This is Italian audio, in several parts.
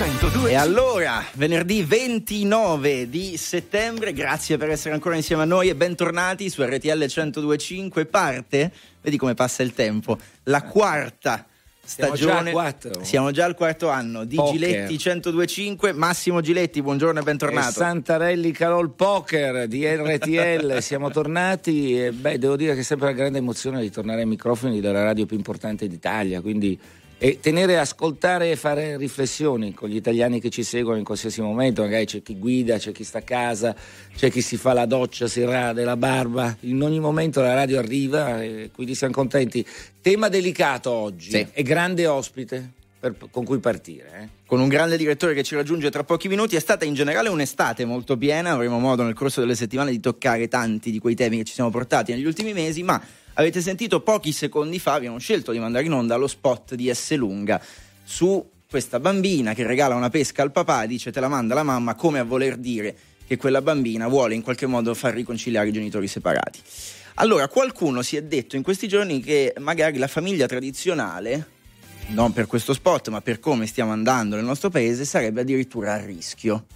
102. E allora, venerdì 29 di settembre, grazie per essere ancora insieme a noi e bentornati su RTL 1025. Parte, vedi come passa il tempo, la quarta stagione. Siamo già, Siamo già al quarto anno di Poker. Giletti 1025. Massimo Giletti, buongiorno e bentornato. E Santarelli Carol Poker di RTL. Siamo tornati e beh, devo dire che è sempre una grande emozione di tornare ai microfoni della radio più importante d'Italia. Quindi e tenere ascoltare e fare riflessioni con gli italiani che ci seguono in qualsiasi momento, magari c'è chi guida, c'è chi sta a casa, c'è chi si fa la doccia, si rade la barba, in ogni momento la radio arriva e quindi siamo contenti. Tema delicato oggi sì. e grande ospite. Per, con cui partire. Eh? Con un grande direttore che ci raggiunge tra pochi minuti. È stata in generale un'estate molto piena, avremo modo nel corso delle settimane di toccare tanti di quei temi che ci siamo portati negli ultimi mesi, ma Avete sentito pochi secondi fa, abbiamo scelto di mandare in onda lo spot di S. Lunga su questa bambina che regala una pesca al papà dice te la manda la mamma come a voler dire che quella bambina vuole in qualche modo far riconciliare i genitori separati. Allora, qualcuno si è detto in questi giorni che magari la famiglia tradizionale, non per questo spot, ma per come stiamo andando nel nostro paese, sarebbe addirittura a rischio.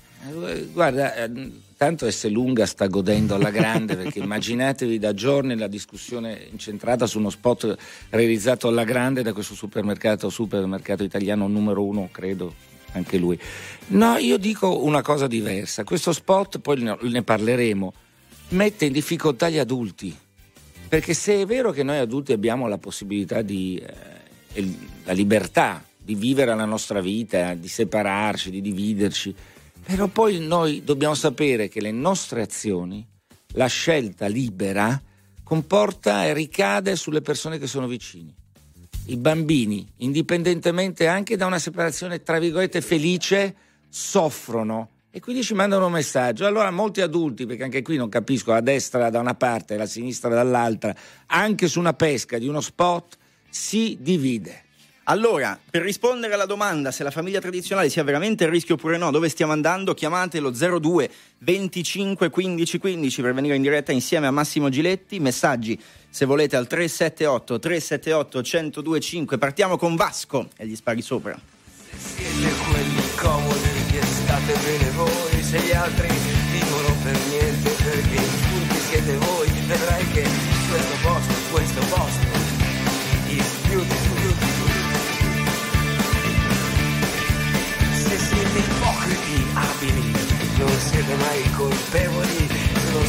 Guarda, eh, tanto S. Lunga sta godendo alla grande perché immaginatevi da giorni la discussione incentrata su uno spot realizzato alla grande da questo supermercato, supermercato italiano numero uno, credo, anche lui. No, io dico una cosa diversa. Questo spot, poi ne parleremo, mette in difficoltà gli adulti. Perché se è vero che noi adulti abbiamo la possibilità di, eh, la libertà di vivere la nostra vita, di separarci, di dividerci, però poi noi dobbiamo sapere che le nostre azioni, la scelta libera, comporta e ricade sulle persone che sono vicini. I bambini, indipendentemente anche da una separazione tra virgolette felice, soffrono e quindi ci mandano un messaggio. Allora molti adulti, perché anche qui non capisco, la destra da una parte e la sinistra dall'altra, anche su una pesca di uno spot, si divide. Allora, per rispondere alla domanda se la famiglia tradizionale sia veramente a rischio oppure no, dove stiamo andando, chiamate lo 02 25 15 15 per venire in diretta insieme a Massimo Giletti. Messaggi se volete al 378 378 1025. Partiamo con Vasco e gli spari sopra. Se siete quelli comodi state bene voi, se gli altri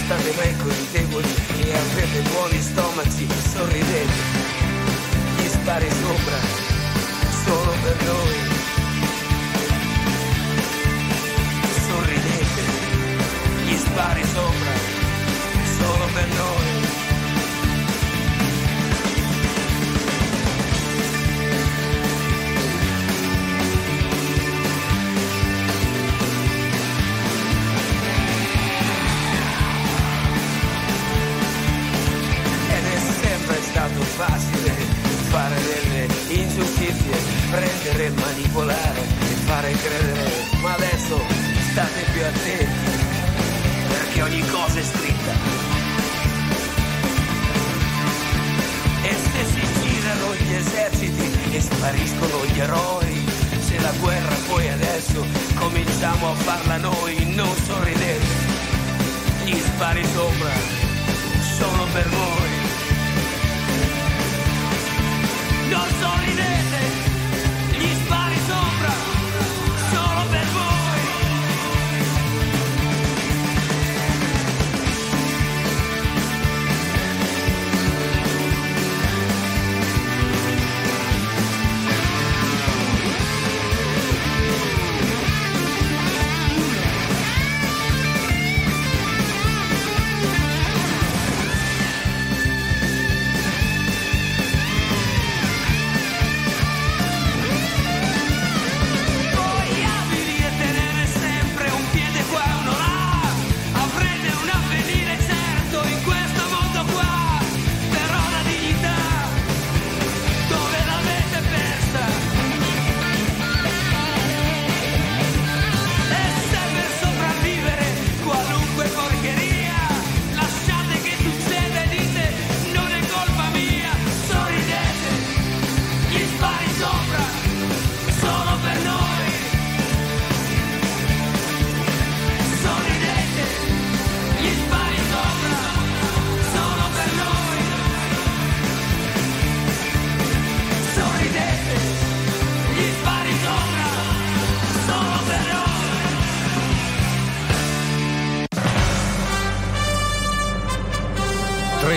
state mai colpevoli e avete buoni stomaci, sorridete, gli spari sopra, solo per noi. Sorridete, gli spari sopra, solo per noi.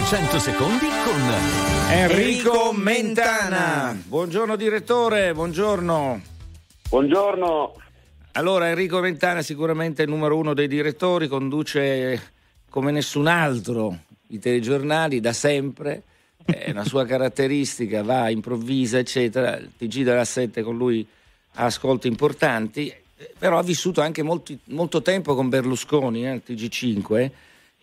100 secondi con Enrico Mentana. Buongiorno direttore, buongiorno. Buongiorno. Allora Enrico Mentana sicuramente il numero uno dei direttori, conduce come nessun altro i telegiornali da sempre, è una sua caratteristica, va, improvvisa, eccetera. Il TG della 7 con lui ha ascolti importanti, però ha vissuto anche molti, molto tempo con Berlusconi, eh, il TG5.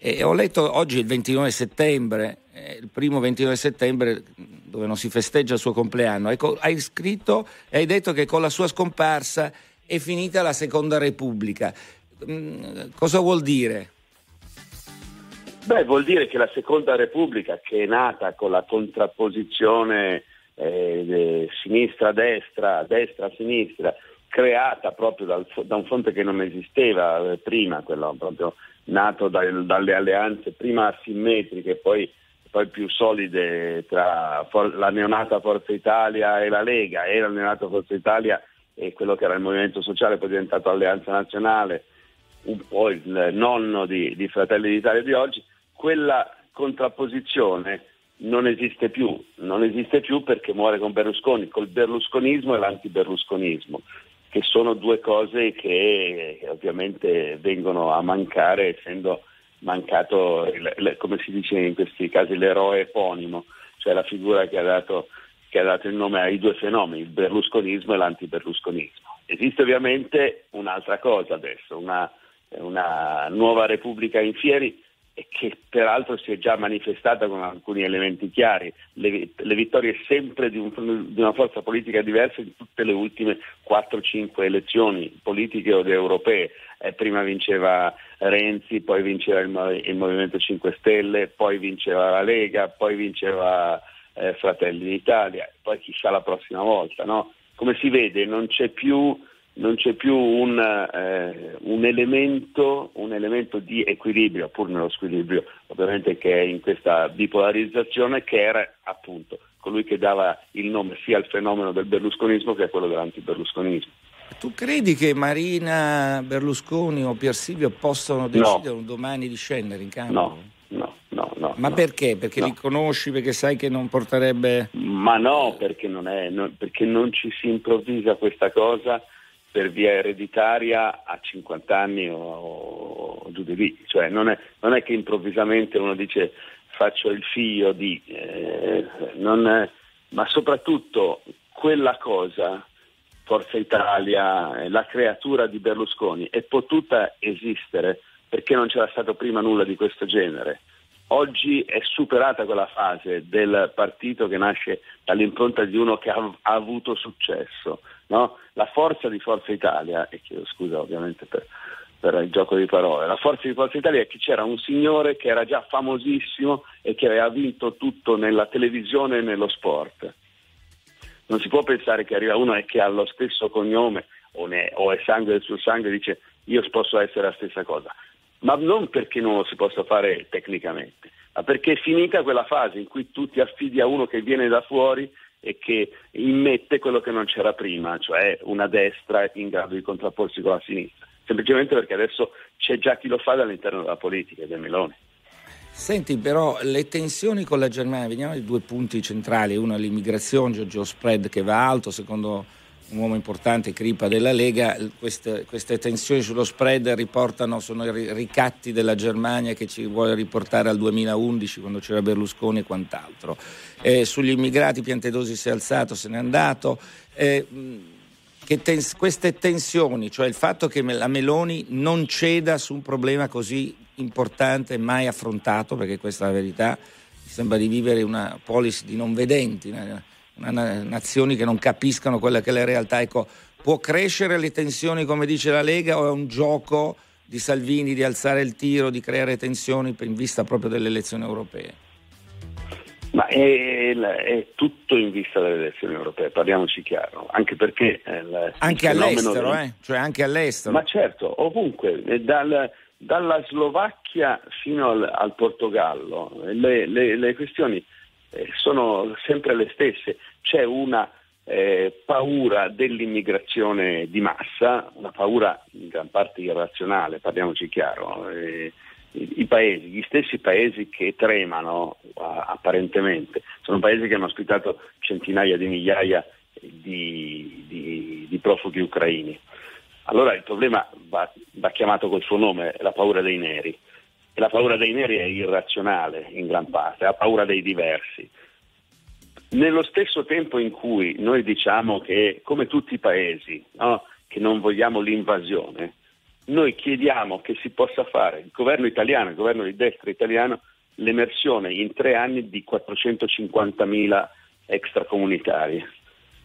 E ho letto oggi il 29 settembre, eh, il primo 29 settembre dove non si festeggia il suo compleanno. Ecco, hai scritto e hai detto che con la sua scomparsa è finita la seconda repubblica. Mm, cosa vuol dire? Beh, vuol dire che la seconda repubblica, che è nata con la contrapposizione eh, sinistra-destra, destra-sinistra, creata proprio dal, da un fronte che non esisteva eh, prima, quello proprio nato dal, dalle alleanze prima asimmetriche, poi, poi più solide tra for, la neonata Forza Italia e la Lega, e la neonata Forza Italia e quello che era il Movimento Sociale, poi diventato Alleanza Nazionale, un po' il nonno di, di Fratelli d'Italia di oggi, quella contrapposizione non esiste più, non esiste più perché muore con Berlusconi, col berlusconismo e l'antiberlusconismo, che sono due cose che, che ovviamente vengono a mancare essendo mancato, come si dice in questi casi, l'eroe eponimo, cioè la figura che ha dato, che ha dato il nome ai due fenomeni, il berlusconismo e l'antiberlusconismo. Esiste ovviamente un'altra cosa adesso, una, una nuova Repubblica in fieri e che peraltro si è già manifestata con alcuni elementi chiari, le, le vittorie sempre di, un, di, una forza politica diversa in tutte le ultime 4-5 elezioni politiche o europee. Eh, prima vinceva Renzi, poi vinceva il, il, Movimento 5 Stelle, poi vinceva la Lega, poi vinceva eh, Fratelli d'Italia, poi chissà la prossima volta. No? Come si vede non c'è più non c'è più un, eh, un, elemento, un, elemento, di equilibrio, pur nello squilibrio, ovviamente che è in questa bipolarizzazione, che era appunto colui che dava il nome sia al fenomeno del berlusconismo che a quello dell'antiberlusconismo. Tu credi che Marina Berlusconi o Pier Silvio possano decidere no. un domani di scendere in campo? No, no, no. no Ma no, perché? Perché li conosci, perché sai che non porterebbe... Ma no, perché non, è, perché non ci si improvvisa questa cosa per via ereditaria a 50 anni o, o giù di lì, cioè non è, non è, che improvvisamente uno dice faccio il figlio di, eh, è, ma soprattutto quella cosa, Forza Italia, la creatura di Berlusconi è potuta esistere perché non c'era stato prima nulla di questo genere. Oggi è superata quella fase del partito che nasce dall'impronta di uno che ha, ha avuto successo No? La forza di Forza Italia, e chiedo scusa ovviamente per, per il gioco di parole, la forza di Forza Italia è che c'era un signore che era già famosissimo e che aveva vinto tutto nella televisione e nello sport. Non si può pensare che arriva uno che ha lo stesso cognome o, ne, o è sangue del suo sangue e dice io posso essere la stessa cosa, ma non perché non lo si possa fare tecnicamente, ma perché è finita quella fase in cui tu ti affidi a uno che viene da fuori e che immette quello che non c'era prima, cioè una destra in grado di contrapporsi con la sinistra, semplicemente perché adesso c'è già chi lo fa dall'interno della politica, del Meloni. Senti però le tensioni con la Germania, vediamo i due punti centrali, uno è l'immigrazione, Giorgio Spread che va alto, secondo un uomo importante, Cripa della Lega, queste, queste, tensioni sullo spread riportano, sono i ricatti della Germania che ci vuole riportare al 2011 quando c'era Berlusconi e quant'altro. Eh, sugli immigrati Piantedosi si è alzato, se n'è andato. Eh, tens- queste tensioni, cioè il fatto che la Meloni non ceda su un problema così importante mai affrontato, perché questa è la verità, sembra di vivere una policy di non vedenti. Nazioni che non capiscano quella che è la realtà. Ecco, può crescere le tensioni come dice la Lega o è un gioco di Salvini di alzare il tiro, di creare tensioni in vista proprio delle elezioni europee? Ma è, è, tutto in vista delle elezioni europee, parliamoci chiaro, anche perché... Eh, anche all'estero, del... eh? cioè anche all'estero. Ma certo, ovunque, dal, dalla Slovacchia fino al, al Portogallo, le, le, le questioni eh, sono sempre le stesse. C'è una eh, paura dell'immigrazione di massa, una paura in gran parte irrazionale, parliamoci chiaro, eh, i, i paesi, gli stessi paesi che tremano apparentemente, sono paesi che hanno ospitato centinaia di migliaia di, di, di profughi ucraini. Allora il problema va, va, chiamato col suo nome, la paura dei neri. E la paura dei neri è irrazionale in gran parte, ha paura dei diversi. Nello stesso tempo in cui noi diciamo che, come tutti i paesi, no, che non vogliamo l'invasione, noi chiediamo che si possa fare, il governo italiano, il governo di destra italiano, l'emersione in tre anni di 450.000 extracomunitari,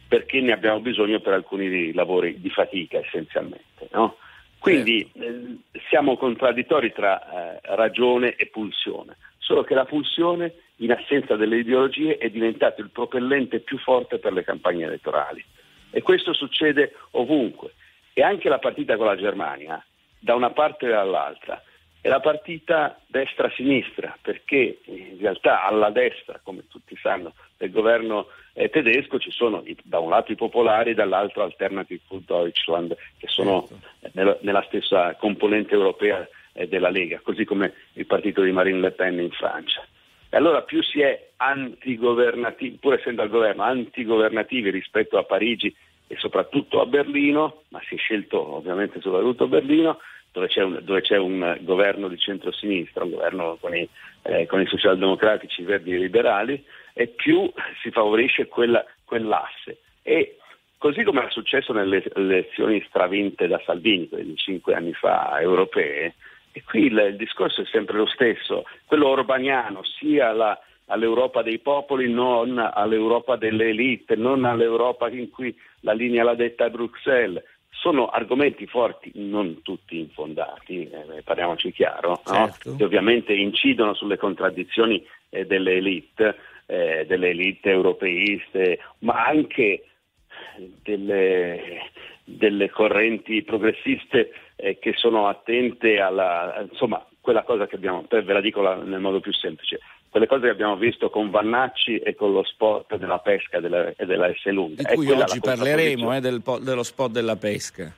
perché ne abbiamo bisogno per alcuni lavori di fatica essenzialmente. No? Quindi certo. eh, siamo contraddittori tra eh, ragione e pulsione, solo che la pulsione in assenza delle ideologie è diventato il propellente più forte per le campagne elettorali e questo succede ovunque e anche la partita con la Germania da una parte e dall'altra. È la partita destra-sinistra, perché in realtà alla destra, come tutti sanno, del governo eh, tedesco ci sono da un lato i popolari e dall'altro Alternative für Deutschland, che sono certo. nella, nella, stessa componente europea eh, della Lega, così come il partito di Marine Le Pen in Francia. E allora più si è antigovernativi, pur essendo al governo, antigovernativi rispetto a Parigi e soprattutto a Berlino, ma si è scelto ovviamente soprattutto Berlino, dove c'è un, dove c'è un governo di centrosinistra, un governo con i, eh, con i socialdemocratici, i verdi e i liberali, e più si favorisce quella, quell'asse. E così come è successo nelle elezioni stravinte da Salvini, quelle cinque anni fa, europee, e qui il, il discorso è sempre lo stesso, quello orbaniano, sia la, all'Europa dei popoli, non all'Europa delle elite, non all'Europa in cui la linea l'ha detta Bruxelles. Sono argomenti forti, non tutti infondati, eh, parliamoci chiaro, certo. no? che ovviamente incidono sulle contraddizioni eh, delle elite, eh, delle elite europeiste, ma anche delle, delle correnti progressiste eh, che sono attente alla, insomma, quella cosa che abbiamo, ve la dico la, nel modo più semplice, quelle cose che abbiamo visto con Vannacci e con lo spot della pesca e della, e della S lunga. Di cui oggi parleremo eh, del, dello spot della pesca.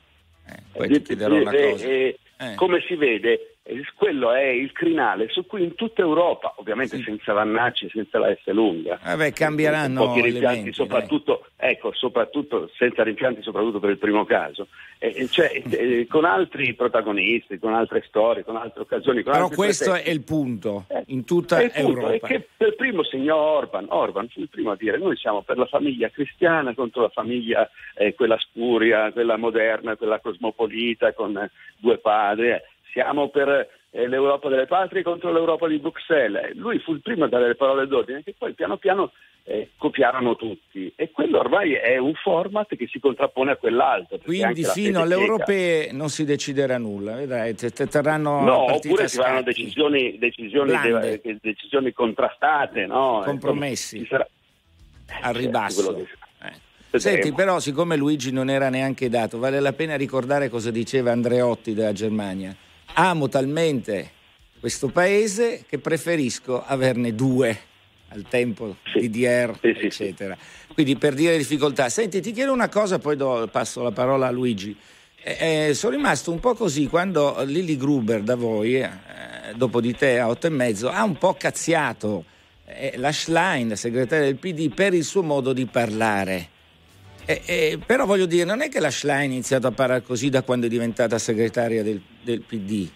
Eh, poi ti chiederò una cosa. Eh, come si vede, quello è il crinale su cui in tutta Europa, ovviamente sì. senza Vannacci, senza la S lunga, Vabbè, cambieranno pochi rimpianti, soprattutto, ecco, soprattutto, senza rimpianti, soprattutto per il primo caso, eh, cioè, eh, con altri protagonisti, con altre storie, con altre occasioni. Con Però questo pretesti. è il punto eh, in tutta è Europa. È che per primo segnò Orban, Orban fu il primo a dire noi siamo per la famiglia cristiana contro la famiglia eh, quella spuria, quella moderna, quella cosmopolita con eh, due padri siamo per eh, l'Europa delle patrie contro l'Europa di Bruxelles. Lui fu il primo a dare le parole d'ordine che poi piano piano eh, copiarono tutti e quello ormai è un format che si contrappone a quell'altro. Quindi fino alle europee non si deciderà nulla, vedrai, te, te terranno No, oppure si faranno decisioni, decisioni, de, decisioni, contrastate, no? compromessi sarà... al ribasso. Eh. Senti, però, siccome Luigi non era neanche dato, vale la pena ricordare cosa diceva Andreotti della Germania amo talmente questo paese che preferisco averne due al tempo sì. DDR, sì, eccetera. Sì, Quindi per dire difficoltà. Senti, ti chiedo una cosa, poi do, passo la parola a Luigi. Eh, eh, sono rimasto un po' così quando Lily Gruber da voi, eh, dopo di te a otto e mezzo, ha un po' cazziato eh, la Schlein, segretaria del PD, per il suo modo di parlare. Eh, eh, però voglio dire, non è che la Schlein ha iniziato a parlare così da quando è diventata segretaria del, del PD.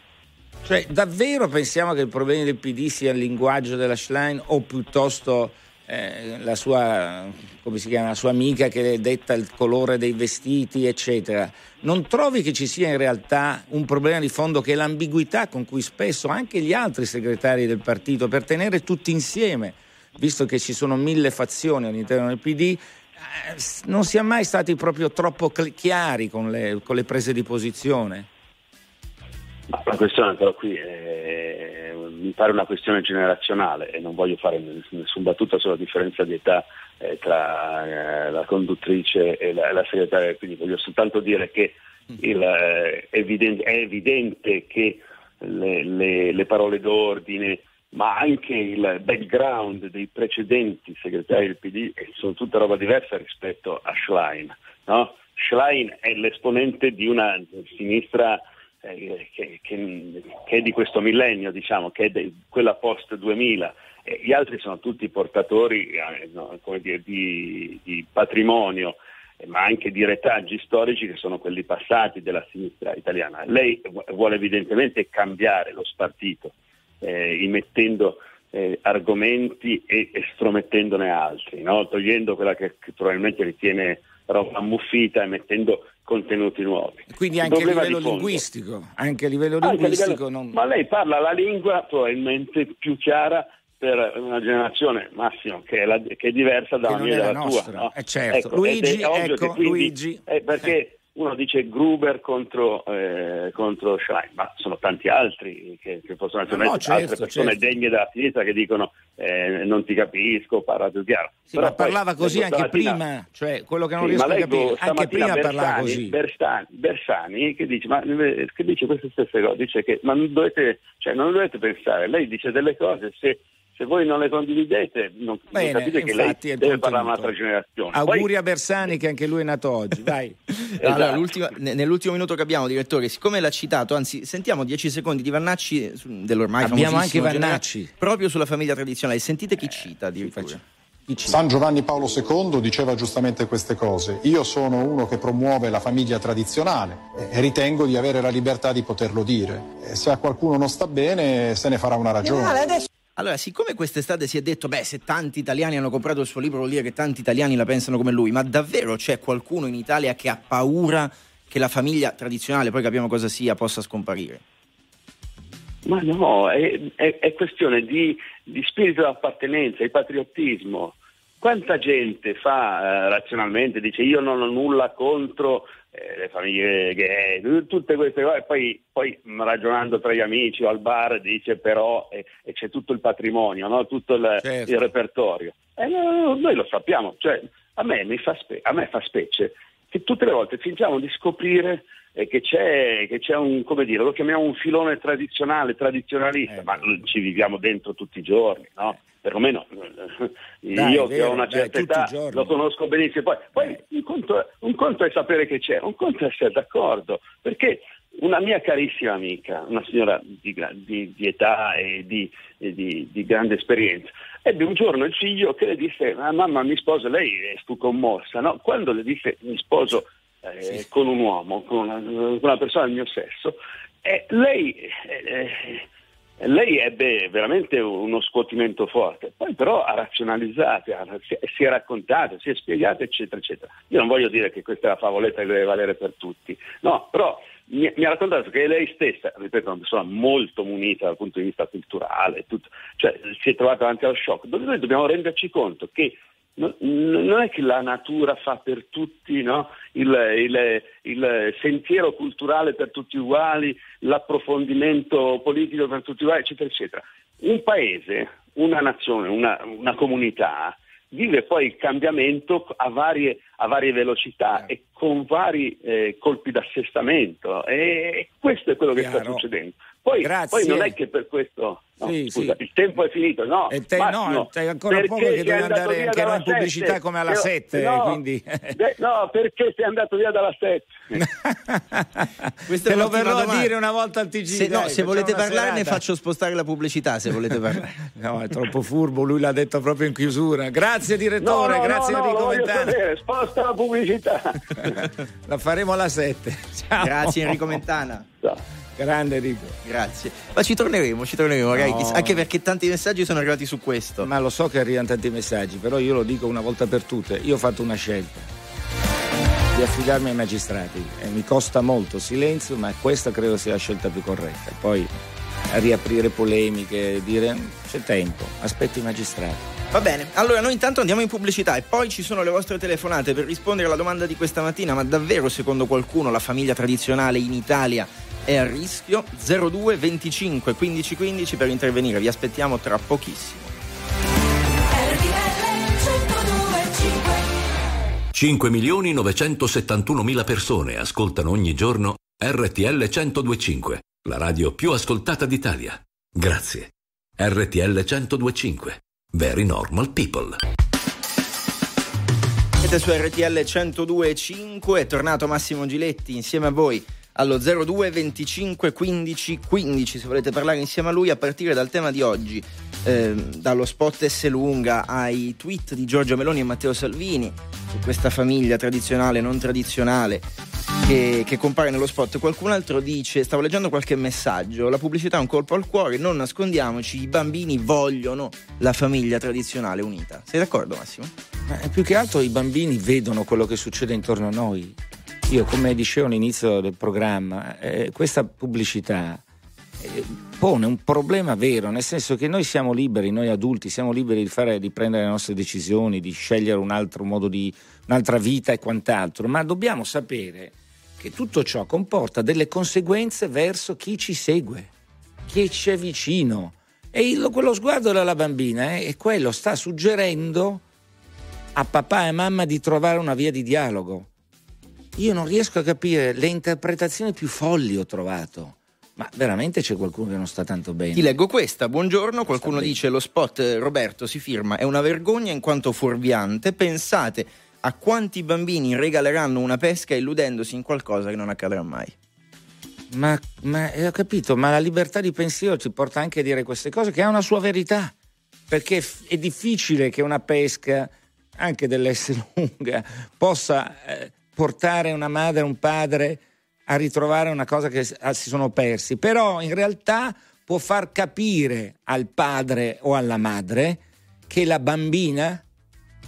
Cioè, davvero pensiamo che il problema del PD sia il linguaggio della Schlein o piuttosto eh, la, sua, chiama, la sua amica che detta il colore dei vestiti, eccetera? Non trovi che ci sia in realtà un problema di fondo che è l'ambiguità con cui spesso anche gli altri segretari del partito, per tenere tutti insieme, visto che ci sono mille fazioni all'interno del PD, non si è mai stati proprio troppo chiari con le, con le prese di posizione? La questione però qui è, mi pare una questione generazionale e non voglio fare nessun battuta sulla differenza di età eh, tra eh, la conduttrice e la, la segretaria, quindi voglio soltanto dire che il, eh, è, evidente, è, evidente, che le, le, le parole d'ordine ma anche il background dei precedenti segretari del PD sono tutta roba diversa rispetto a Schlein. No? Schlein è l'esponente di una sinistra eh, che, che, che, è di questo millennio, diciamo, che è de, quella post 2000. Eh, gli altri sono tutti portatori eh, no, dire, di, di, patrimonio, eh, ma anche di retaggi storici che sono quelli passati della sinistra italiana. Lei vuole evidentemente cambiare lo spartito, eh, immettendo eh, argomenti e estromettendone altri, no? togliendo quella che, che probabilmente ritiene roba ammuffita e mettendo contenuti nuovi. Quindi anche a livello linguistico, anche a livello linguistico livello, non... Ma lei parla la lingua probabilmente più chiara per una generazione massimo che è, la, che è diversa dalla mia e dalla nostra. tua. No? Eh certo. Ecco, Luigi, ecco, quindi, Luigi. Eh, perché uno dice Gruber contro, eh, contro Schlein, ma sono tanti altri che, che possono essere no, certo, altre persone certo. degne della sinistra che dicono eh, non ti capisco, parla più chiaro. Sì, ma parlava così anche prima, cioè quello che non sì, riesco a capire, anche prima Bersani, parlava così. Bersani, Bersani che, dice, ma, che dice queste stesse cose, dice che ma non dovete, cioè, non dovete pensare, lei dice delle cose se se voi non le condividete non, Bene, non capite che lei deve parlare un'altra generazione. Auguri Poi... a Bersani che anche lui è nato oggi. Esatto. allora, nell'ultimo minuto che abbiamo, direttore, siccome l'ha citato, anzi sentiamo 10 secondi di Vannacci dell'ormai Abbiamo anche Vannacci. Generale, proprio sulla famiglia tradizionale. Sentite chi eh, cita addirittura. San Giovanni Paolo II diceva giustamente queste cose. Io sono uno che promuove la famiglia tradizionale e ritengo di avere la libertà di poterlo dire. E se a qualcuno non sta bene, se ne farà una ragione. Allora, siccome quest'estate si è detto, beh, se tanti italiani hanno comprato il suo libro vuol dire che tanti italiani la pensano come lui, ma davvero c'è qualcuno in Italia che ha paura che la famiglia tradizionale, poi capiamo cosa sia, possa scomparire? Ma no, è, è, è questione di, di, spirito di appartenenza, di patriottismo. Quanta gente fa eh, razionalmente, dice io non ho nulla contro eh, le famiglie gay, tutte queste cose, poi, poi ragionando tra gli amici o al bar dice però e, e c'è tutto il patrimonio, no? tutto il, certo. il repertorio. Eh, no, noi lo sappiamo, cioè, a, me fa spe- a me fa specie che tutte le volte fingiamo di scoprire eh, che, c'è, che, c'è, un, come dire, lo chiamiamo un filone tradizionale, tradizionalista, eh, ma ci viviamo dentro tutti i giorni, no? perlomeno dai, io che ho una certa dai, età lo conosco benissimo. Poi, poi eh. un, conto, un, conto, è sapere che c'è, un conto è essere d'accordo, perché una mia carissima amica, una signora di, di, di età e di, di, grande esperienza, ebbe un giorno il figlio che le disse, ah, mamma mi sposo, lei fu commossa, no? quando le disse mi sposo eh, sì. con un uomo, con una, con una, persona del mio sesso, eh, lei... Eh, lei ebbe veramente uno scuotimento forte, poi però ha razionalizzato, si è raccontato, si è spiegato, eccetera, eccetera. Io non voglio dire che questa è la favoletta che deve valere per tutti, no, però mi, mi ha raccontato che lei stessa, ripeto, una persona molto munita dal punto di vista culturale, tutto, cioè si è trovata davanti allo shock, dove noi dobbiamo renderci conto che non è che la natura fa per tutti no? il, il, il, sentiero culturale per tutti uguali, l'approfondimento politico per tutti uguali, eccetera, eccetera. Un paese, una nazione, una, una comunità vive poi il cambiamento a varie, a varie velocità e con vari eh, colpi d'assestamento e questo è quello che Chiaro. sta succedendo. Poi, poi, non è che per questo no, sì, scusa, sì. il tempo è finito, no? E te, Massimo, no, c'è ancora poco che deve andare anche in pubblicità come alla 7, no, quindi... no, perché sei andato via dalla 7? Te lo verrò domanda. a dire una volta al TG. Se, dai, no, se volete parlare ne faccio spostare la pubblicità, se volete parlare. no, è troppo furbo, lui l'ha detto proprio in chiusura. Grazie direttore, grazie Enrico Mentana. Sposta la pubblicità. la faremo alla 7. Ciao. Grazie Enrico Mentana. Ciao. Grande Enrico. Grazie. Ma ci torneremo, ci torneremo, magari, no. anche perché tanti messaggi sono arrivati su questo. Ma lo so che arrivano tanti messaggi, però io lo dico una volta per tutte, io ho fatto una scelta di affidarmi ai magistrati e mi costa molto silenzio, ma questa credo sia la scelta più corretta. Poi riaprire polemiche, dire c'è tempo, aspetti i magistrati. Va bene, allora noi intanto andiamo in pubblicità e poi ci sono le vostre telefonate per rispondere alla domanda di questa mattina, ma davvero secondo qualcuno la famiglia tradizionale in Italia è a rischio 02 25 15 15 per intervenire. Vi aspettiamo tra pochissimo. 5 milioni 971 mila persone ascoltano ogni giorno RTL 1025, la radio più ascoltata d'Italia. Grazie. RTL 1025. Very normal people. Siete su RTL 1025, è tornato Massimo Giletti insieme a voi allo 02 25 15 15 se volete parlare insieme a lui a partire dal tema di oggi, eh, dallo spot S lunga ai tweet di Giorgio Meloni e Matteo Salvini su questa famiglia tradizionale non tradizionale che, che, compare nello spot. Qualcun altro dice: Stavo leggendo qualche messaggio. La pubblicità è un colpo al cuore. Non nascondiamoci, i bambini vogliono la famiglia tradizionale unita. Sei d'accordo, Massimo? Ma più che altro i bambini vedono quello che succede intorno a noi. Io, come dicevo all'inizio del programma, eh, questa pubblicità eh, pone un problema vero, nel senso che noi siamo liberi, noi adulti siamo liberi di, fare, di prendere le nostre decisioni, di scegliere un altro modo di, un'altra vita e quant'altro, ma dobbiamo sapere che tutto ciò comporta delle conseguenze verso chi ci segue, chi ci è vicino. E il, quello sguardo della bambina eh, è quello, sta suggerendo a papà e mamma di trovare una via di dialogo. Io non riesco a capire le interpretazioni più folli ho trovato. Ma veramente c'è qualcuno che non sta tanto bene. Ti leggo questa. Buongiorno, qualcuno dice lo spot eh, Roberto si firma, è una vergogna in quanto fuorviante. Pensate a quanti bambini regaleranno una pesca illudendosi in qualcosa che non accadrà mai. Ma, ma eh, ho capito, ma la libertà di pensiero ci porta anche a dire queste cose che ha una sua verità. Perché è difficile che una pesca, anche dell'essere lunga, possa eh, portare una madre e un padre a ritrovare una cosa che si sono persi. Però in realtà può far capire al padre o alla madre che la bambina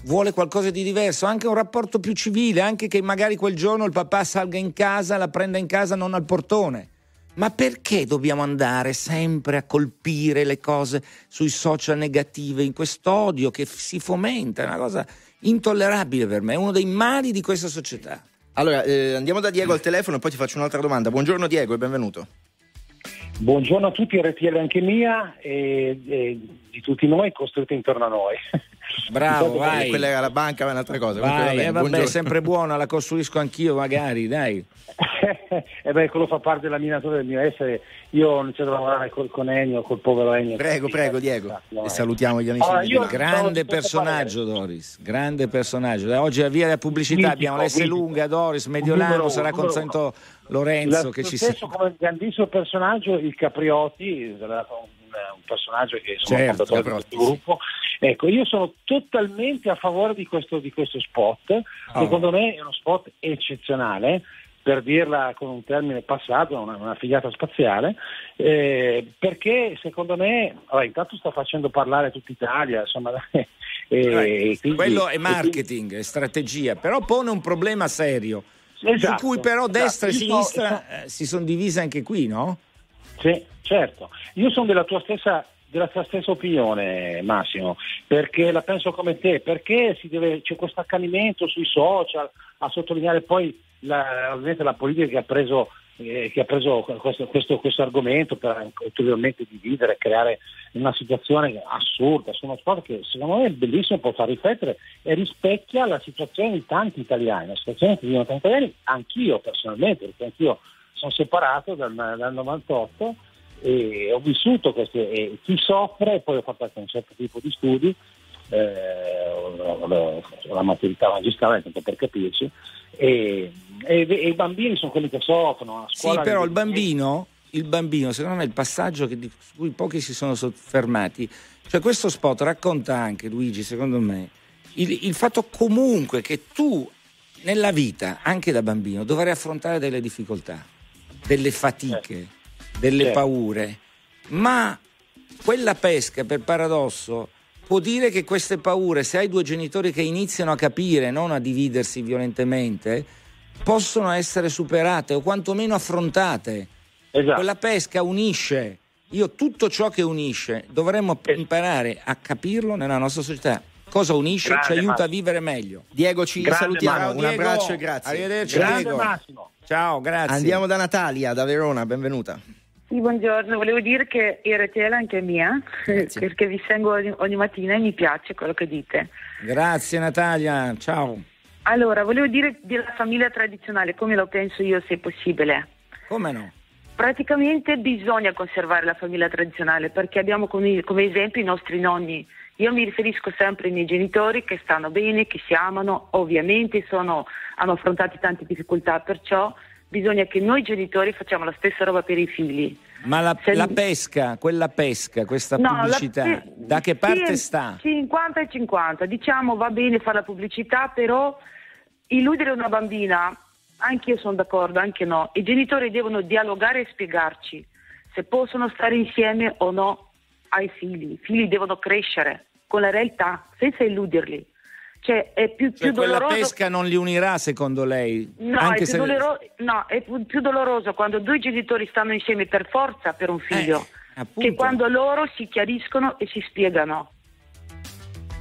vuole qualcosa di diverso, anche un rapporto più civile, anche che magari quel giorno il papà salga in casa, la prenda in casa, non al portone. Ma perché dobbiamo andare sempre a colpire le cose sui social negative, in quest'odio che si fomenta? È una cosa intollerabile per me, è uno dei mali di questa società. Allora, eh, andiamo da Diego al telefono e poi ti faccio un'altra domanda. Buongiorno Diego e benvenuto. Buongiorno a tutti, RTL anche mia e, e di tutti noi costruite intorno a noi. Bravo, vai. Quella era la banca, ma è un'altra cosa. Vai, va eh, vabbè, è sempre buona, la costruisco anch'io magari, dai. e eh beh, quello fa parte della mia natura del mio essere. Io ho iniziato a lavorare col, con Ennio, col povero Ennio. Prego, prego, Diego. No, e salutiamo gli amici. Allora, di grande personaggio, Doris. Grande personaggio. Oggi a via della pubblicità mitico, abbiamo l'S lunga, Doris, Mediolano, numero, sarà con Santo Lorenzo. La, che ci stesso sia. come grandissimo personaggio, il Capriotti, un personaggio che sono certo, questo gruppo. Ecco, io sono totalmente a favore di questo, di questo spot, oh. secondo me è uno spot eccezionale per dirla con un termine passato, una, una figata spaziale, eh, perché secondo me, allora, intanto sta facendo parlare tutta Italia, insomma, eh, quindi, quello è marketing, quindi, è strategia, però pone un problema serio, esatto, su cui però esatto. destra e sinistra so, eh, si sono divise anche qui, no? Sì, certo. Io sono della tua stessa della tua stessa opinione Massimo, perché la penso come te, perché deve, c'è questo accanimento sui social a sottolineare poi la, ovviamente la politica che ha preso, eh, che ha preso questo, questo, questo, argomento per ulteriormente dividere, creare una situazione assurda su uno sport che secondo me è bellissimo, può far riflettere e rispecchia la situazione di tanti italiani, la situazione che vivono tanti italiani, anch'io personalmente, perché anch'io sono separato dal, dal 98 e ho vissuto queste, e chi soffre, e poi ho fatto anche un certo tipo di studi, eh, la maturità magistrale, tanto per capirci, e, e, e, i bambini sono quelli che soffrono. sì, però il bambino, il bambino, secondo me, è il passaggio che, di cui pochi si sono soffermati, cioè questo spot racconta anche, Luigi, secondo me, il, il fatto comunque che tu nella vita, anche da bambino, dovrai affrontare delle difficoltà, delle fatiche. Certo delle certo. paure, ma quella pesca, per paradosso, può dire che queste paure, se hai due genitori che iniziano a capire, non a dividersi violentemente, possono essere superate o quantomeno affrontate. Esatto. Quella pesca unisce. Io tutto ciò che unisce dovremmo imparare a capirlo nella nostra società. Cosa unisce Grande ci aiuta Massimo. a vivere meglio. Diego, ci Grande salutiamo. Massimo. Un abbraccio e grazie. Arrivederci. Grande Massimo. Ciao, grazie. Andiamo da Natalia, da Verona, benvenuta. Sì, buongiorno, volevo dire che RTL è anche mia, Grazie. perché vi seguo ogni, ogni, mattina e mi piace quello che dite. Grazie Natalia, ciao. Allora, volevo dire della famiglia tradizionale, come lo penso io se possibile. Come no? Praticamente bisogna conservare la famiglia tradizionale perché abbiamo come, come esempio i nostri nonni. Io mi riferisco sempre ai miei genitori che stanno bene, che si amano, ovviamente sono, hanno affrontato tante difficoltà, perciò bisogna che noi genitori facciamo la stessa roba per i figli. Ma la, Se- la pesca, quella pesca, questa No, la- pubblicità, sì, da che parte sì, sta? 50 e 50. Diciamo va bene fare la pubblicità, però illudere una bambina, anche io sono d'accordo, anche no. I genitori devono dialogare e spiegarci se possono stare insieme o no ai figli. I figli devono crescere con la realtà, senza illuderli. Cioè, è più, Cioè, più quella doloroso. pesca non li unirà secondo lei? No, Anche è più, se- doloro- no, è più, doloroso quando due genitori stanno insieme per forza per un figlio, Eh, che quando loro si chiariscono e si spiegano.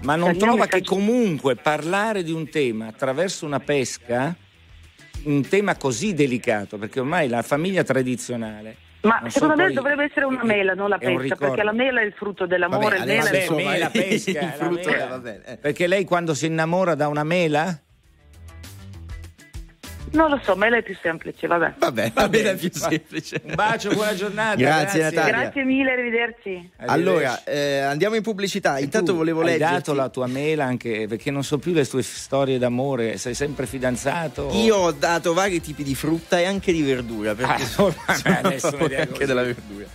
Ma non Saliamo trova e che comunque parlare di un tema attraverso una pesca, un tema così delicato, perché ormai la famiglia tradizionale... Ma non secondo me poi- dovrebbe essere una mela, non la pesca, perché la mela è il frutto dell'amore, Vabbè, il mela è Vabbè, insomma, mela, pesca, il frutto, eh, va bene, eh. Perché lei quando si innamora da una mela... Non lo so, mela è più semplice, vabbè. Vabbè, va bene, è più semplice. Un bacio, buona giornata. Grazie, Natalia. Grazie mille, arrivederci. Allora, eh, andiamo in pubblicità. Intanto Tu volevo hai leggerti. dato la tua mela anche perché non so più le tue storie d'amore, sei sempre fidanzato? Io ho dato vari tipi di frutta e anche di verdura. Perché Ah, sono favore vediamo anche così. della verdura.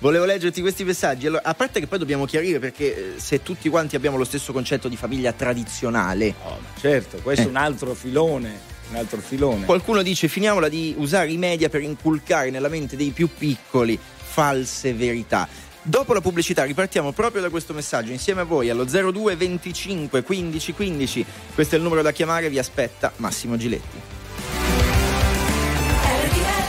Volevo leggerti questi messaggi. Allora, a parte che poi dobbiamo chiarire perché eh, se tutti quanti abbiamo lo stesso concetto di famiglia tradizionale, Oh, ma certo, questo Eh. è un altro filone, un altro filone. qualcuno dice finiamola di usare i media per inculcare nella mente dei più piccoli false verità. Dopo la pubblicità ripartiamo proprio da questo messaggio insieme a voi allo 02 25 15 15. Questo è il numero da chiamare, vi aspetta Massimo Giletti. RTL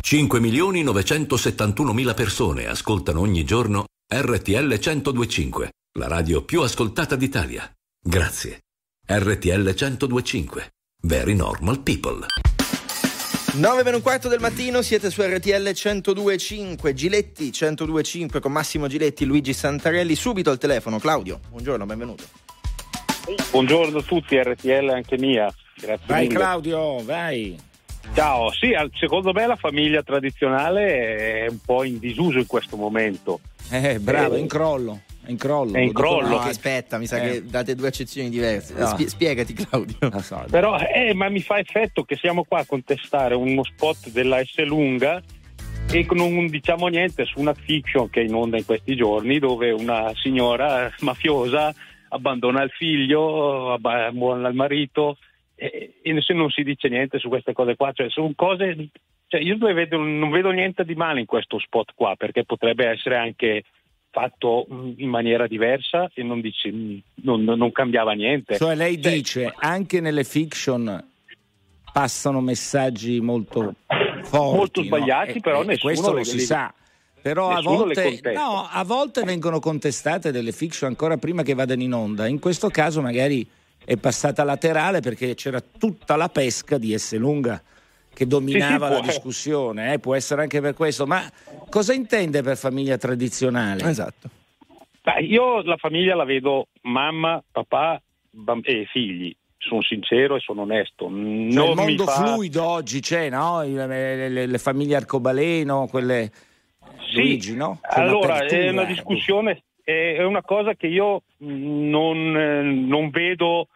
5 milioni 971 mila persone ascoltano ogni giorno RTL 1025, la radio più ascoltata d'Italia. Grazie. RTL 1025. Very normal people. 9 meno un quarto del mattino, siete su RTL 1025, Giletti 1025 con Massimo Giletti, Luigi Santarelli, subito al telefono. Claudio, buongiorno, benvenuto. Buongiorno a tutti, RTL anche mia. Grazie Vai mille. Claudio, vai. Ciao, sì, secondo me la famiglia tradizionale è un po' in disuso in questo momento. Eh, bravo, Eh. è in crollo. È in crollo. È in crollo. No, che- aspetta, mi sa Eh. che date due accezioni diverse. No. Spie- spiegati Claudio. Ah, so, Però, eh, ma mi fa effetto che siamo qua a contestare uno spot della S lunga e non diciamo niente su una fiction che è in onda in questi giorni dove una signora mafiosa abbandona il figlio, abba- abbandona il marito e, e se non si dice niente su queste cose qua, cioè sono cose... Cioè io non vedo, non vedo niente di male in questo spot qua perché potrebbe essere anche fatto mh, in maniera diversa e non, dice, mh, non, non cambiava niente. Cioè lei Cioè, dice anche nelle fiction passano messaggi molto forti, Molto no? sbagliati, E- però e nessuno questo lo le- si le- sa. Però a volte, no, a volte vengono contestate delle fiction ancora prima che vadano in onda. In questo caso magari è passata laterale perché c'era tutta la pesca di S lunga che dominava Sì, sì, la discussione, eh, può essere anche per questo. Ma cosa intende per famiglia tradizionale? Esatto. Beh, io la famiglia la vedo mamma, papà bam- e figli. Sono sincero e sono onesto. Cioè, Non il mi mondo fa- fluido oggi c'è, no? Le, le- le famiglie arcobaleno, quelle Sì, Luigi, no? C'è allora è una eh. discussione, è una cosa che io mh, non, eh, non vedo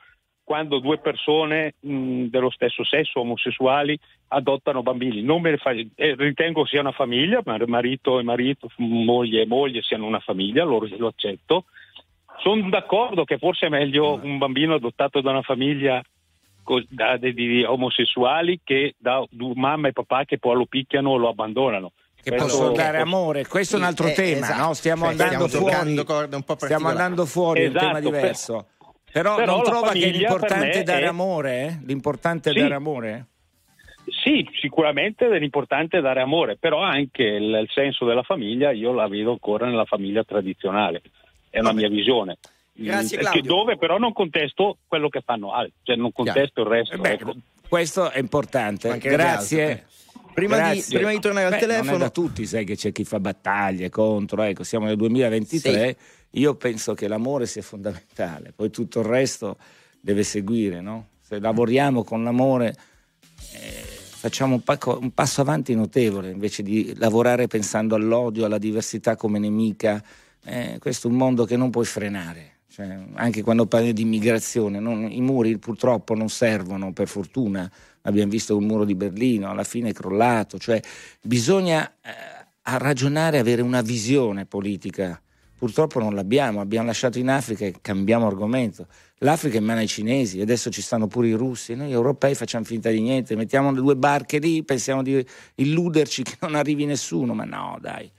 quando due persone mh, dello stesso sesso, omosessuali, adottano bambini. Non me ne fa- eh, ritengo sia una famiglia, ma marito e marito, moglie e moglie siano una famiglia, loro lo accetto. Sono d'accordo che forse è meglio un bambino adottato da una famiglia co- da- di, di omosessuali che da du- mamma e papà che poi lo picchiano o lo abbandonano. Che Questo- possono dare amore, questo è un altro Eh, tema, esatto. no? Stiamo Cioè, andando stiamo fuori. corde un po' Stiamo andando fuori, è un tema Esatto, per- diverso. Però, però non la trova che è l'importante me dare è- amore? eh? L'importante è Sì. dare amore? Sì, sicuramente è importante dare amore, però anche il, il senso della famiglia io la vedo ancora nella famiglia tradizionale, è una Vabbè. mia visione. Grazie, Claudio. Dove però non contesto quello che fanno altri, cioè non contesto il resto. Eh beh, ecco. questo è importante. Mancherebbe Grazie. eh. Prima di- Grazie. prima di tornare al Beh, Non telefono- è da tutti, sai che c'è chi fa battaglie contro, ecco, siamo nel 2023. Io penso che l'amore sia fondamentale, poi tutto il resto deve seguire, no? Se lavoriamo con l'amore eh, facciamo un, pacco- un passo avanti notevole invece di lavorare pensando all'odio, alla diversità come nemica. Eh, questo è un mondo che non puoi frenare. Cioè, anche quando parli di immigrazione, non, i muri purtroppo non servono, per fortuna. Abbiamo visto il muro di Berlino, alla fine è crollato. Cioè, bisogna eh, ragionare, avere una visione politica. Purtroppo non l'abbiamo, abbiamo lasciato in Africa e cambiamo argomento. L'Africa è in mano ai cinesi, adesso ci stanno pure i russi, noi europei facciamo finta di niente, mettiamo le due barche lì, pensiamo di illuderci che non arrivi nessuno, ma no, dai.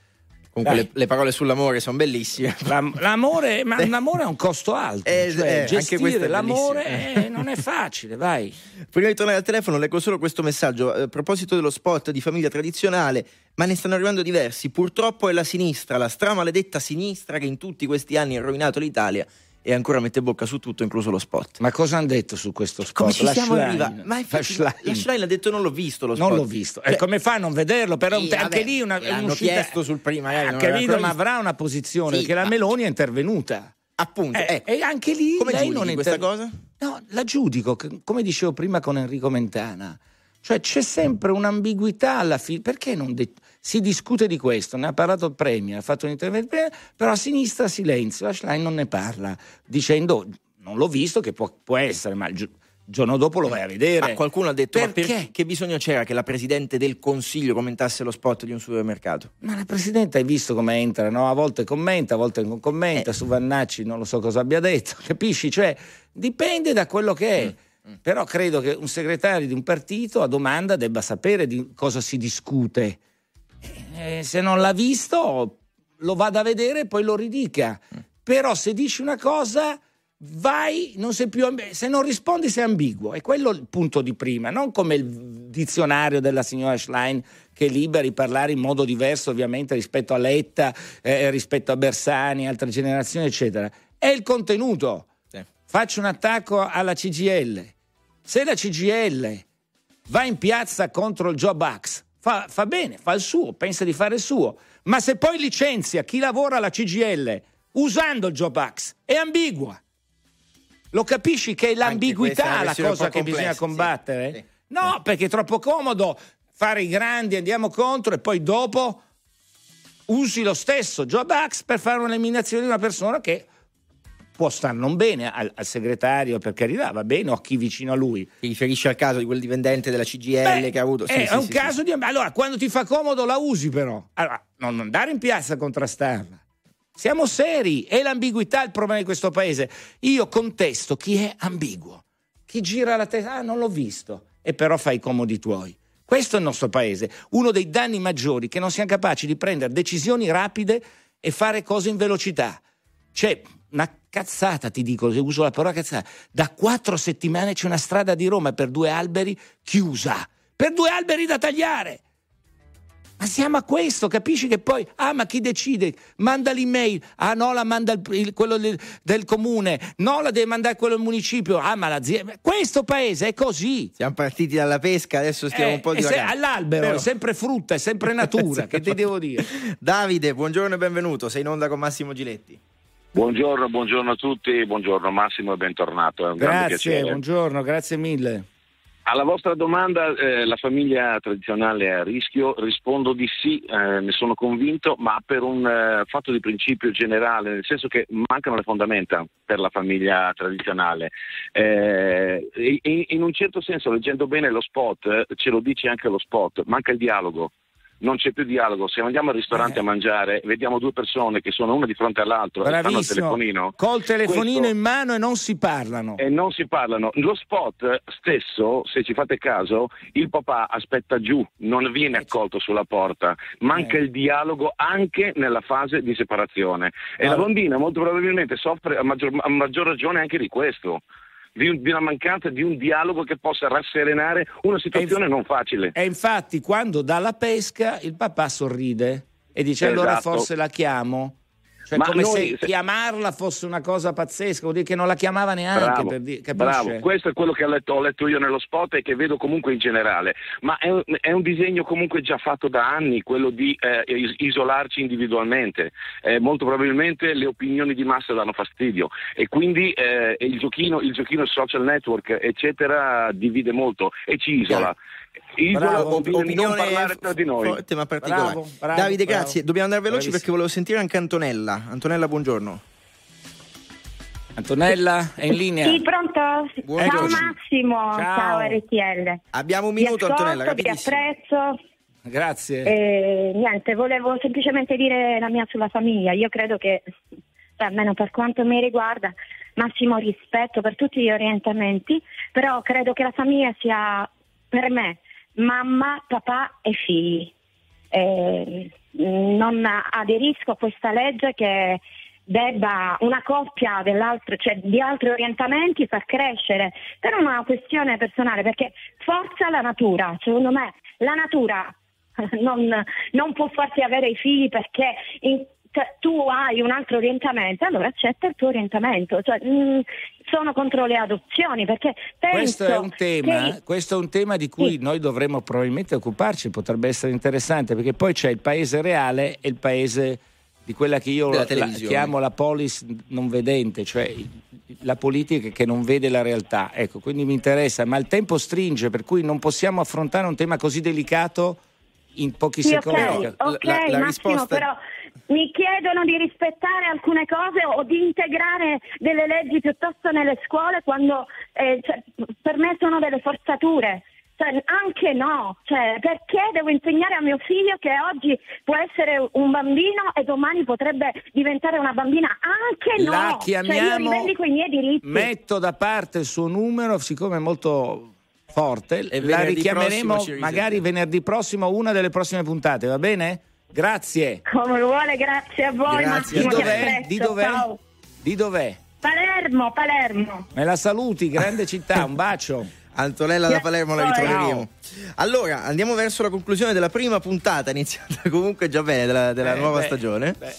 Comunque le, le, parole sull'amore sono bellissime. l'amore, ma l'amore ha un costo alto. Eh, cioè, eh, gestire l'amore eh, non è facile, vai. Prima di tornare al telefono leggo solo questo messaggio. A proposito dello spot di famiglia tradizionale, ma ne stanno arrivando diversi. Purtroppo è la sinistra, la stramaledetta sinistra che in tutti questi anni ha rovinato l'Italia e ancora mette bocca su tutto, incluso lo spot. Ma cosa hanno detto su questo spot? Come ci la siamo arrivati? Ma infatti, la Schlein ha detto non l'ho visto lo spot. Non l'ho visto. Cioè, e come fa a non vederlo? Però sì, anche vabbè, lì una, hanno chiesto sul prima. Eh, capito, ma avrà una posizione, sì, perché la Meloni è intervenuta. Appunto. Eh, eh. E anche lì come lei non è questa inter... cosa? No, la giudico, come dicevo prima con Enrico Mentana. Cioè c'è sempre un'ambiguità alla fine. Perché non... De- si discute di questo, ne ha parlato il Premier, ha fatto un intervento, però a sinistra silenzio, la Schlein non ne parla, dicendo non l'ho visto, che può, può essere, ma il giorno dopo lo vai a vedere. Ma qualcuno ha detto perché? Per, che bisogno c'era che la Presidente del Consiglio commentasse lo spot di un supermercato? Ma la Presidente hai visto come entra, no? A volte commenta, a volte non commenta, eh. su Vannacci non lo so cosa abbia detto, capisci? Cioè, dipende da quello che è. Mm. Però credo che un segretario di un partito a domanda debba sapere di cosa si discute eh, se non l'ha visto lo vada a vedere e poi lo ridica. Però se dici una cosa vai, non sei più amb- se non rispondi sei ambiguo, è quello il punto di prima, non come il dizionario della signora Schlein che di parlare in modo diverso ovviamente rispetto a Letta, eh, rispetto a Bersani, altre generazioni eccetera, è il contenuto. Sì. Faccio un attacco alla CGL. Se la CGL va in piazza contro il Job Axe fa, fa bene, fa il suo, pensa di fare il suo, ma se poi licenzia chi lavora alla CGL usando il Job Act è ambigua. Lo capisci che è l'ambiguità la cosa che bisogna combattere? Sì, sì. No, perché è troppo comodo fare i grandi, andiamo contro e poi dopo usi lo stesso Job Act per fare un'eliminazione di una persona che può star non bene al, al, segretario, per carità, va bene, o a chi vicino a lui. Ti riferisce al caso di quel dipendente della CGL Beh, che ha avuto... Sì, è sì, un sì, caso di... Allora, quando ti fa comodo la usi però. Allora, non andare in piazza a contrastarla. Siamo seri, è l'ambiguità il problema di questo paese. Io contesto chi è ambiguo, chi gira la testa, ah non l'ho visto, e però fai i comodi tuoi. Questo è il nostro paese, uno dei danni maggiori che non siamo capaci di prendere decisioni rapide e fare cose in velocità. C'è una cazzata, ti dico, se uso la parola cazzata. Da quattro settimane c'è una strada di Roma per due alberi chiusa, per due alberi da tagliare. Ma siamo a questo, capisci che poi, ah ma chi decide? Manda l'email, ah no la manda il, il, quello del, del, comune, no la deve mandare quello del municipio, ah ma l'azienda... Questo paese è così. Siamo partiti dalla pesca, adesso stiamo eh, un po' di... Se, all'albero, Però... è sempre frutta, è sempre natura, che ti devo dire? Davide, buongiorno e benvenuto, sei in onda con Massimo Giletti. Buongiorno, buongiorno a tutti, buongiorno Massimo e bentornato. Grazie, buongiorno, grazie mille. Alla vostra domanda, eh, la famiglia tradizionale è a rischio? Rispondo di sì, eh, ne sono convinto, ma per un eh, fatto di principio generale, nel senso che mancano le fondamenta per la famiglia tradizionale. Eh, in un certo senso, leggendo bene lo spot, ce lo dice anche lo spot, manca il dialogo non c'è più dialogo. Se andiamo al ristorante eh. a mangiare, vediamo due persone che sono una di fronte all'altro e stanno al telefonino. Col telefonino questo... in mano e non si parlano. E non si parlano. Lo spot stesso, se ci fate caso, il papà aspetta giù, non viene eh, accolto sulla porta. Manca eh. il dialogo anche nella fase di separazione. E allora. la bambina molto probabilmente soffre a maggior, a maggior ragione anche di questo di, un, di, una mancanza di un dialogo che possa rasserenare una situazione inf- non facile. E infatti quando dà la pesca il papà sorride e dice esatto. allora forse la chiamo. Cioè, Ma come noi, se chiamarla fosse una cosa pazzesca, vuol dire che non la chiamava neanche. Bravo, per dire, bravo. questo è quello che ho letto, ho letto, io nello spot e che vedo comunque in generale. Ma è un, è un disegno comunque già fatto da anni, quello di eh, isolarci individualmente. Eh, molto probabilmente le opinioni di massa danno fastidio e quindi eh, il, giochino, il giochino social network, eccetera, divide molto e ci isola. Isola bravo, opinione, non parlare tra di noi. Tema particolare. Bravo, bravo, Davide, grazie. Dobbiamo andare veloci Bravissimo. perché volevo sentire anche Antonella. Antonella, buongiorno. Antonella è in linea? Sì, pronto? Ciao Massimo, ciao, ciao RTL. Abbiamo un minuto ascolto, Antonella. Vi apprezzo. Grazie. Eh, niente, volevo semplicemente dire la mia sulla famiglia. Io credo che, cioè, almeno per quanto mi riguarda, massimo rispetto per tutti gli orientamenti, però credo che la famiglia sia per me mamma, papà e figli. Eh, non aderisco a questa legge che debba una coppia cioè di altri orientamenti far crescere per una questione personale, perché forza la natura, secondo me la natura non, non può farti avere i figli perché in, cioè, tu hai un altro orientamento, allora accetta il tuo orientamento. Cioè, mh, mm, sono contro le adozioni perché questo è, un tema, che... questo è un tema di cui sì. noi dovremmo probabilmente occuparci, potrebbe essere interessante perché poi c'è il paese reale e il paese di quella che io la, chiamo la polis non vedente, cioè la politica che non vede la realtà. Ecco, quindi mi interessa, ma il tempo stringe, per cui non possiamo affrontare un tema così delicato in pochi sì, secondi. Ok, okay la, la Massimo, risposta... però mi chiedono di rispettare alcune cose o di integrare delle leggi piuttosto nelle scuole quando eh, cioè, per me sono delle forzature. Cioè, anche no, cioè, perché devo insegnare a mio figlio che oggi può essere un bambino e domani potrebbe diventare una bambina? Anche no, La chiamiamo, cioè, io rivendico i miei diritti. Metto da parte il suo numero, siccome è molto forte, e la richiameremo magari venerdì prossimo, una delle prossime puntate, va bene? Grazie. Come vuole, grazie a voi. Grazie. Di dov'è? Di dov'è? Di dov'è? Palermo, Palermo. Me la saluti, grande città, un bacio. Antonella da Palermo la ritroveremo. Allora, andiamo verso la conclusione della prima puntata, iniziata comunque già bene della, della eh, nuova beh, stagione, beh.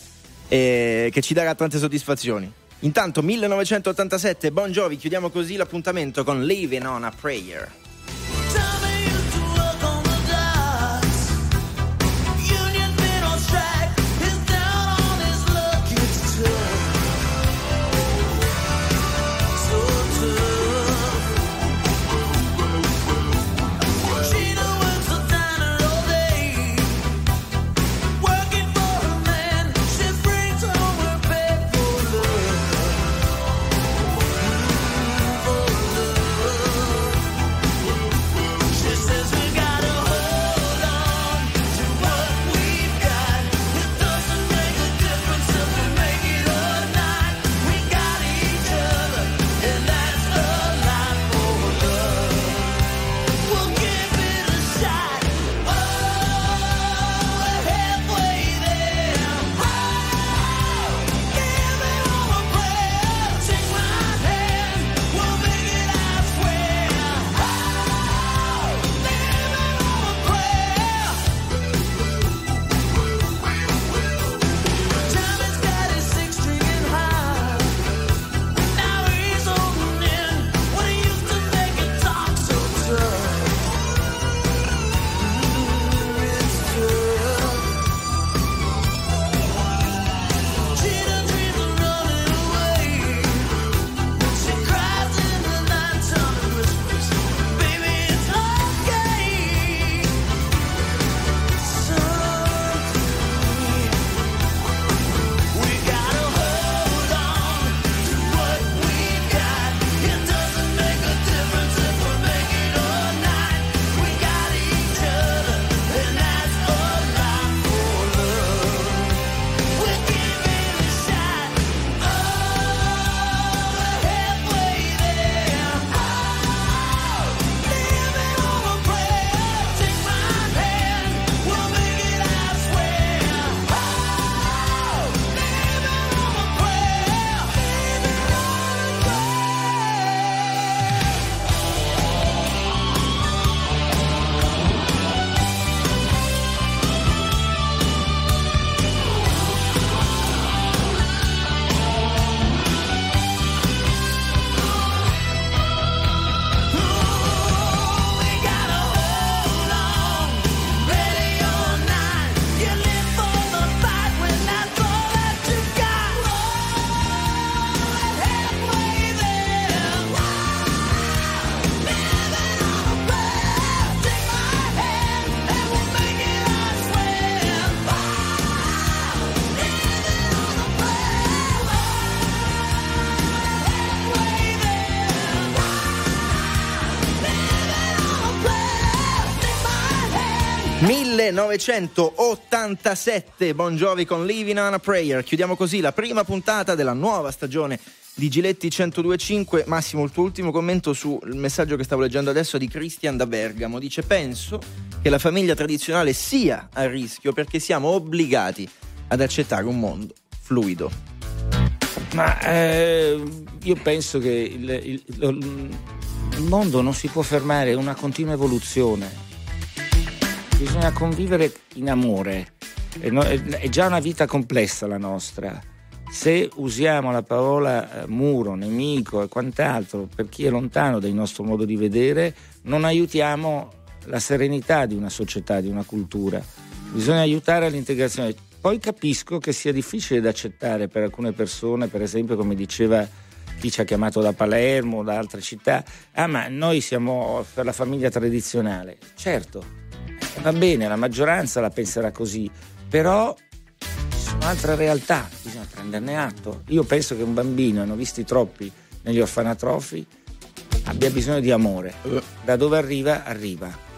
Eh, che ci darà tante soddisfazioni. Intanto 1987, Bon Jovi, chiudiamo così l'appuntamento con Living on a Prayer. 1987. Bon Jovi con Living on a Prayer. Chiudiamo così la prima puntata della nuova stagione di Giletti 1025. Massimo, il tuo ultimo commento sul messaggio che stavo leggendo adesso di Christian da Bergamo. Dice: Penso che la famiglia tradizionale sia a rischio perché siamo obbligati ad accettare un mondo fluido. Ma eh, io penso che il, il, il mondo non si può fermare, è una continua evoluzione. Bisogna convivere in amore. È già una vita complessa la nostra. Se usiamo la parola eh, muro, nemico e quant'altro per chi è lontano dal nostro modo di vedere, non aiutiamo la serenità di una società, di una cultura. Bisogna aiutare all'integrazione. Poi capisco che sia difficile da accettare per alcune persone, per esempio come diceva chi ci ha chiamato da Palermo, da altre città, ah ma noi siamo per la famiglia tradizionale. Certo, va bene, la maggioranza la penserà così, però ci sono altre realtà, bisogna prenderne atto. Io penso che un bambino, hanno visti troppi negli orfanatrofi, abbia bisogno di amore. Da dove arriva, arriva.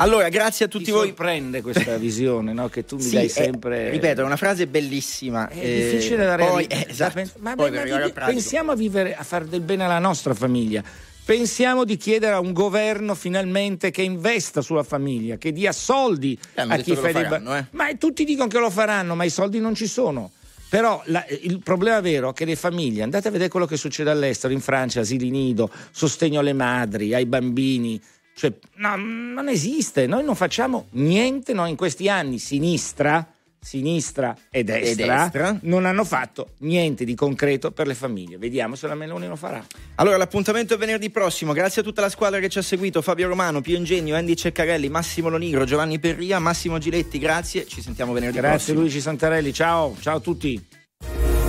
Allora, grazie a tutti Ti voi. sorprende questa visione, no? Che tu mi Sì, dai è- sempre. ripeto, è una frase bellissima. È eh, difficile da poi, realizzare. eh, esatto. ma, Poi per ma pratico. pensiamo a vivere, a fare del bene alla nostra famiglia. Pensiamo di chiedere a un governo finalmente che investa sulla famiglia, che dia soldi Eh, a chi fa dei faranno, eh. Ma tutti dicono che lo faranno, ma i soldi non ci sono. Però la- il problema vero è che le famiglie, andate a vedere quello che succede all'estero, in Francia, asili nido, sostegno alle madri, ai bambini. Cioè, no, non esiste, noi non facciamo niente, noi in questi anni sinistra, sinistra e destra, destra. non hanno fatto niente di concreto per le famiglie. Vediamo se la Meloni lo farà. Allora, l'appuntamento è venerdì prossimo. Grazie a tutta la squadra che ci ha seguito: Fabio Romano, Pio Ingegno, Andy Ceccarelli, Massimo Lonigro, Giovanni Perria, Massimo Giletti. Grazie, ci sentiamo venerdì Grazie prossimo. Luigi Santarelli, ciao, ciao a tutti.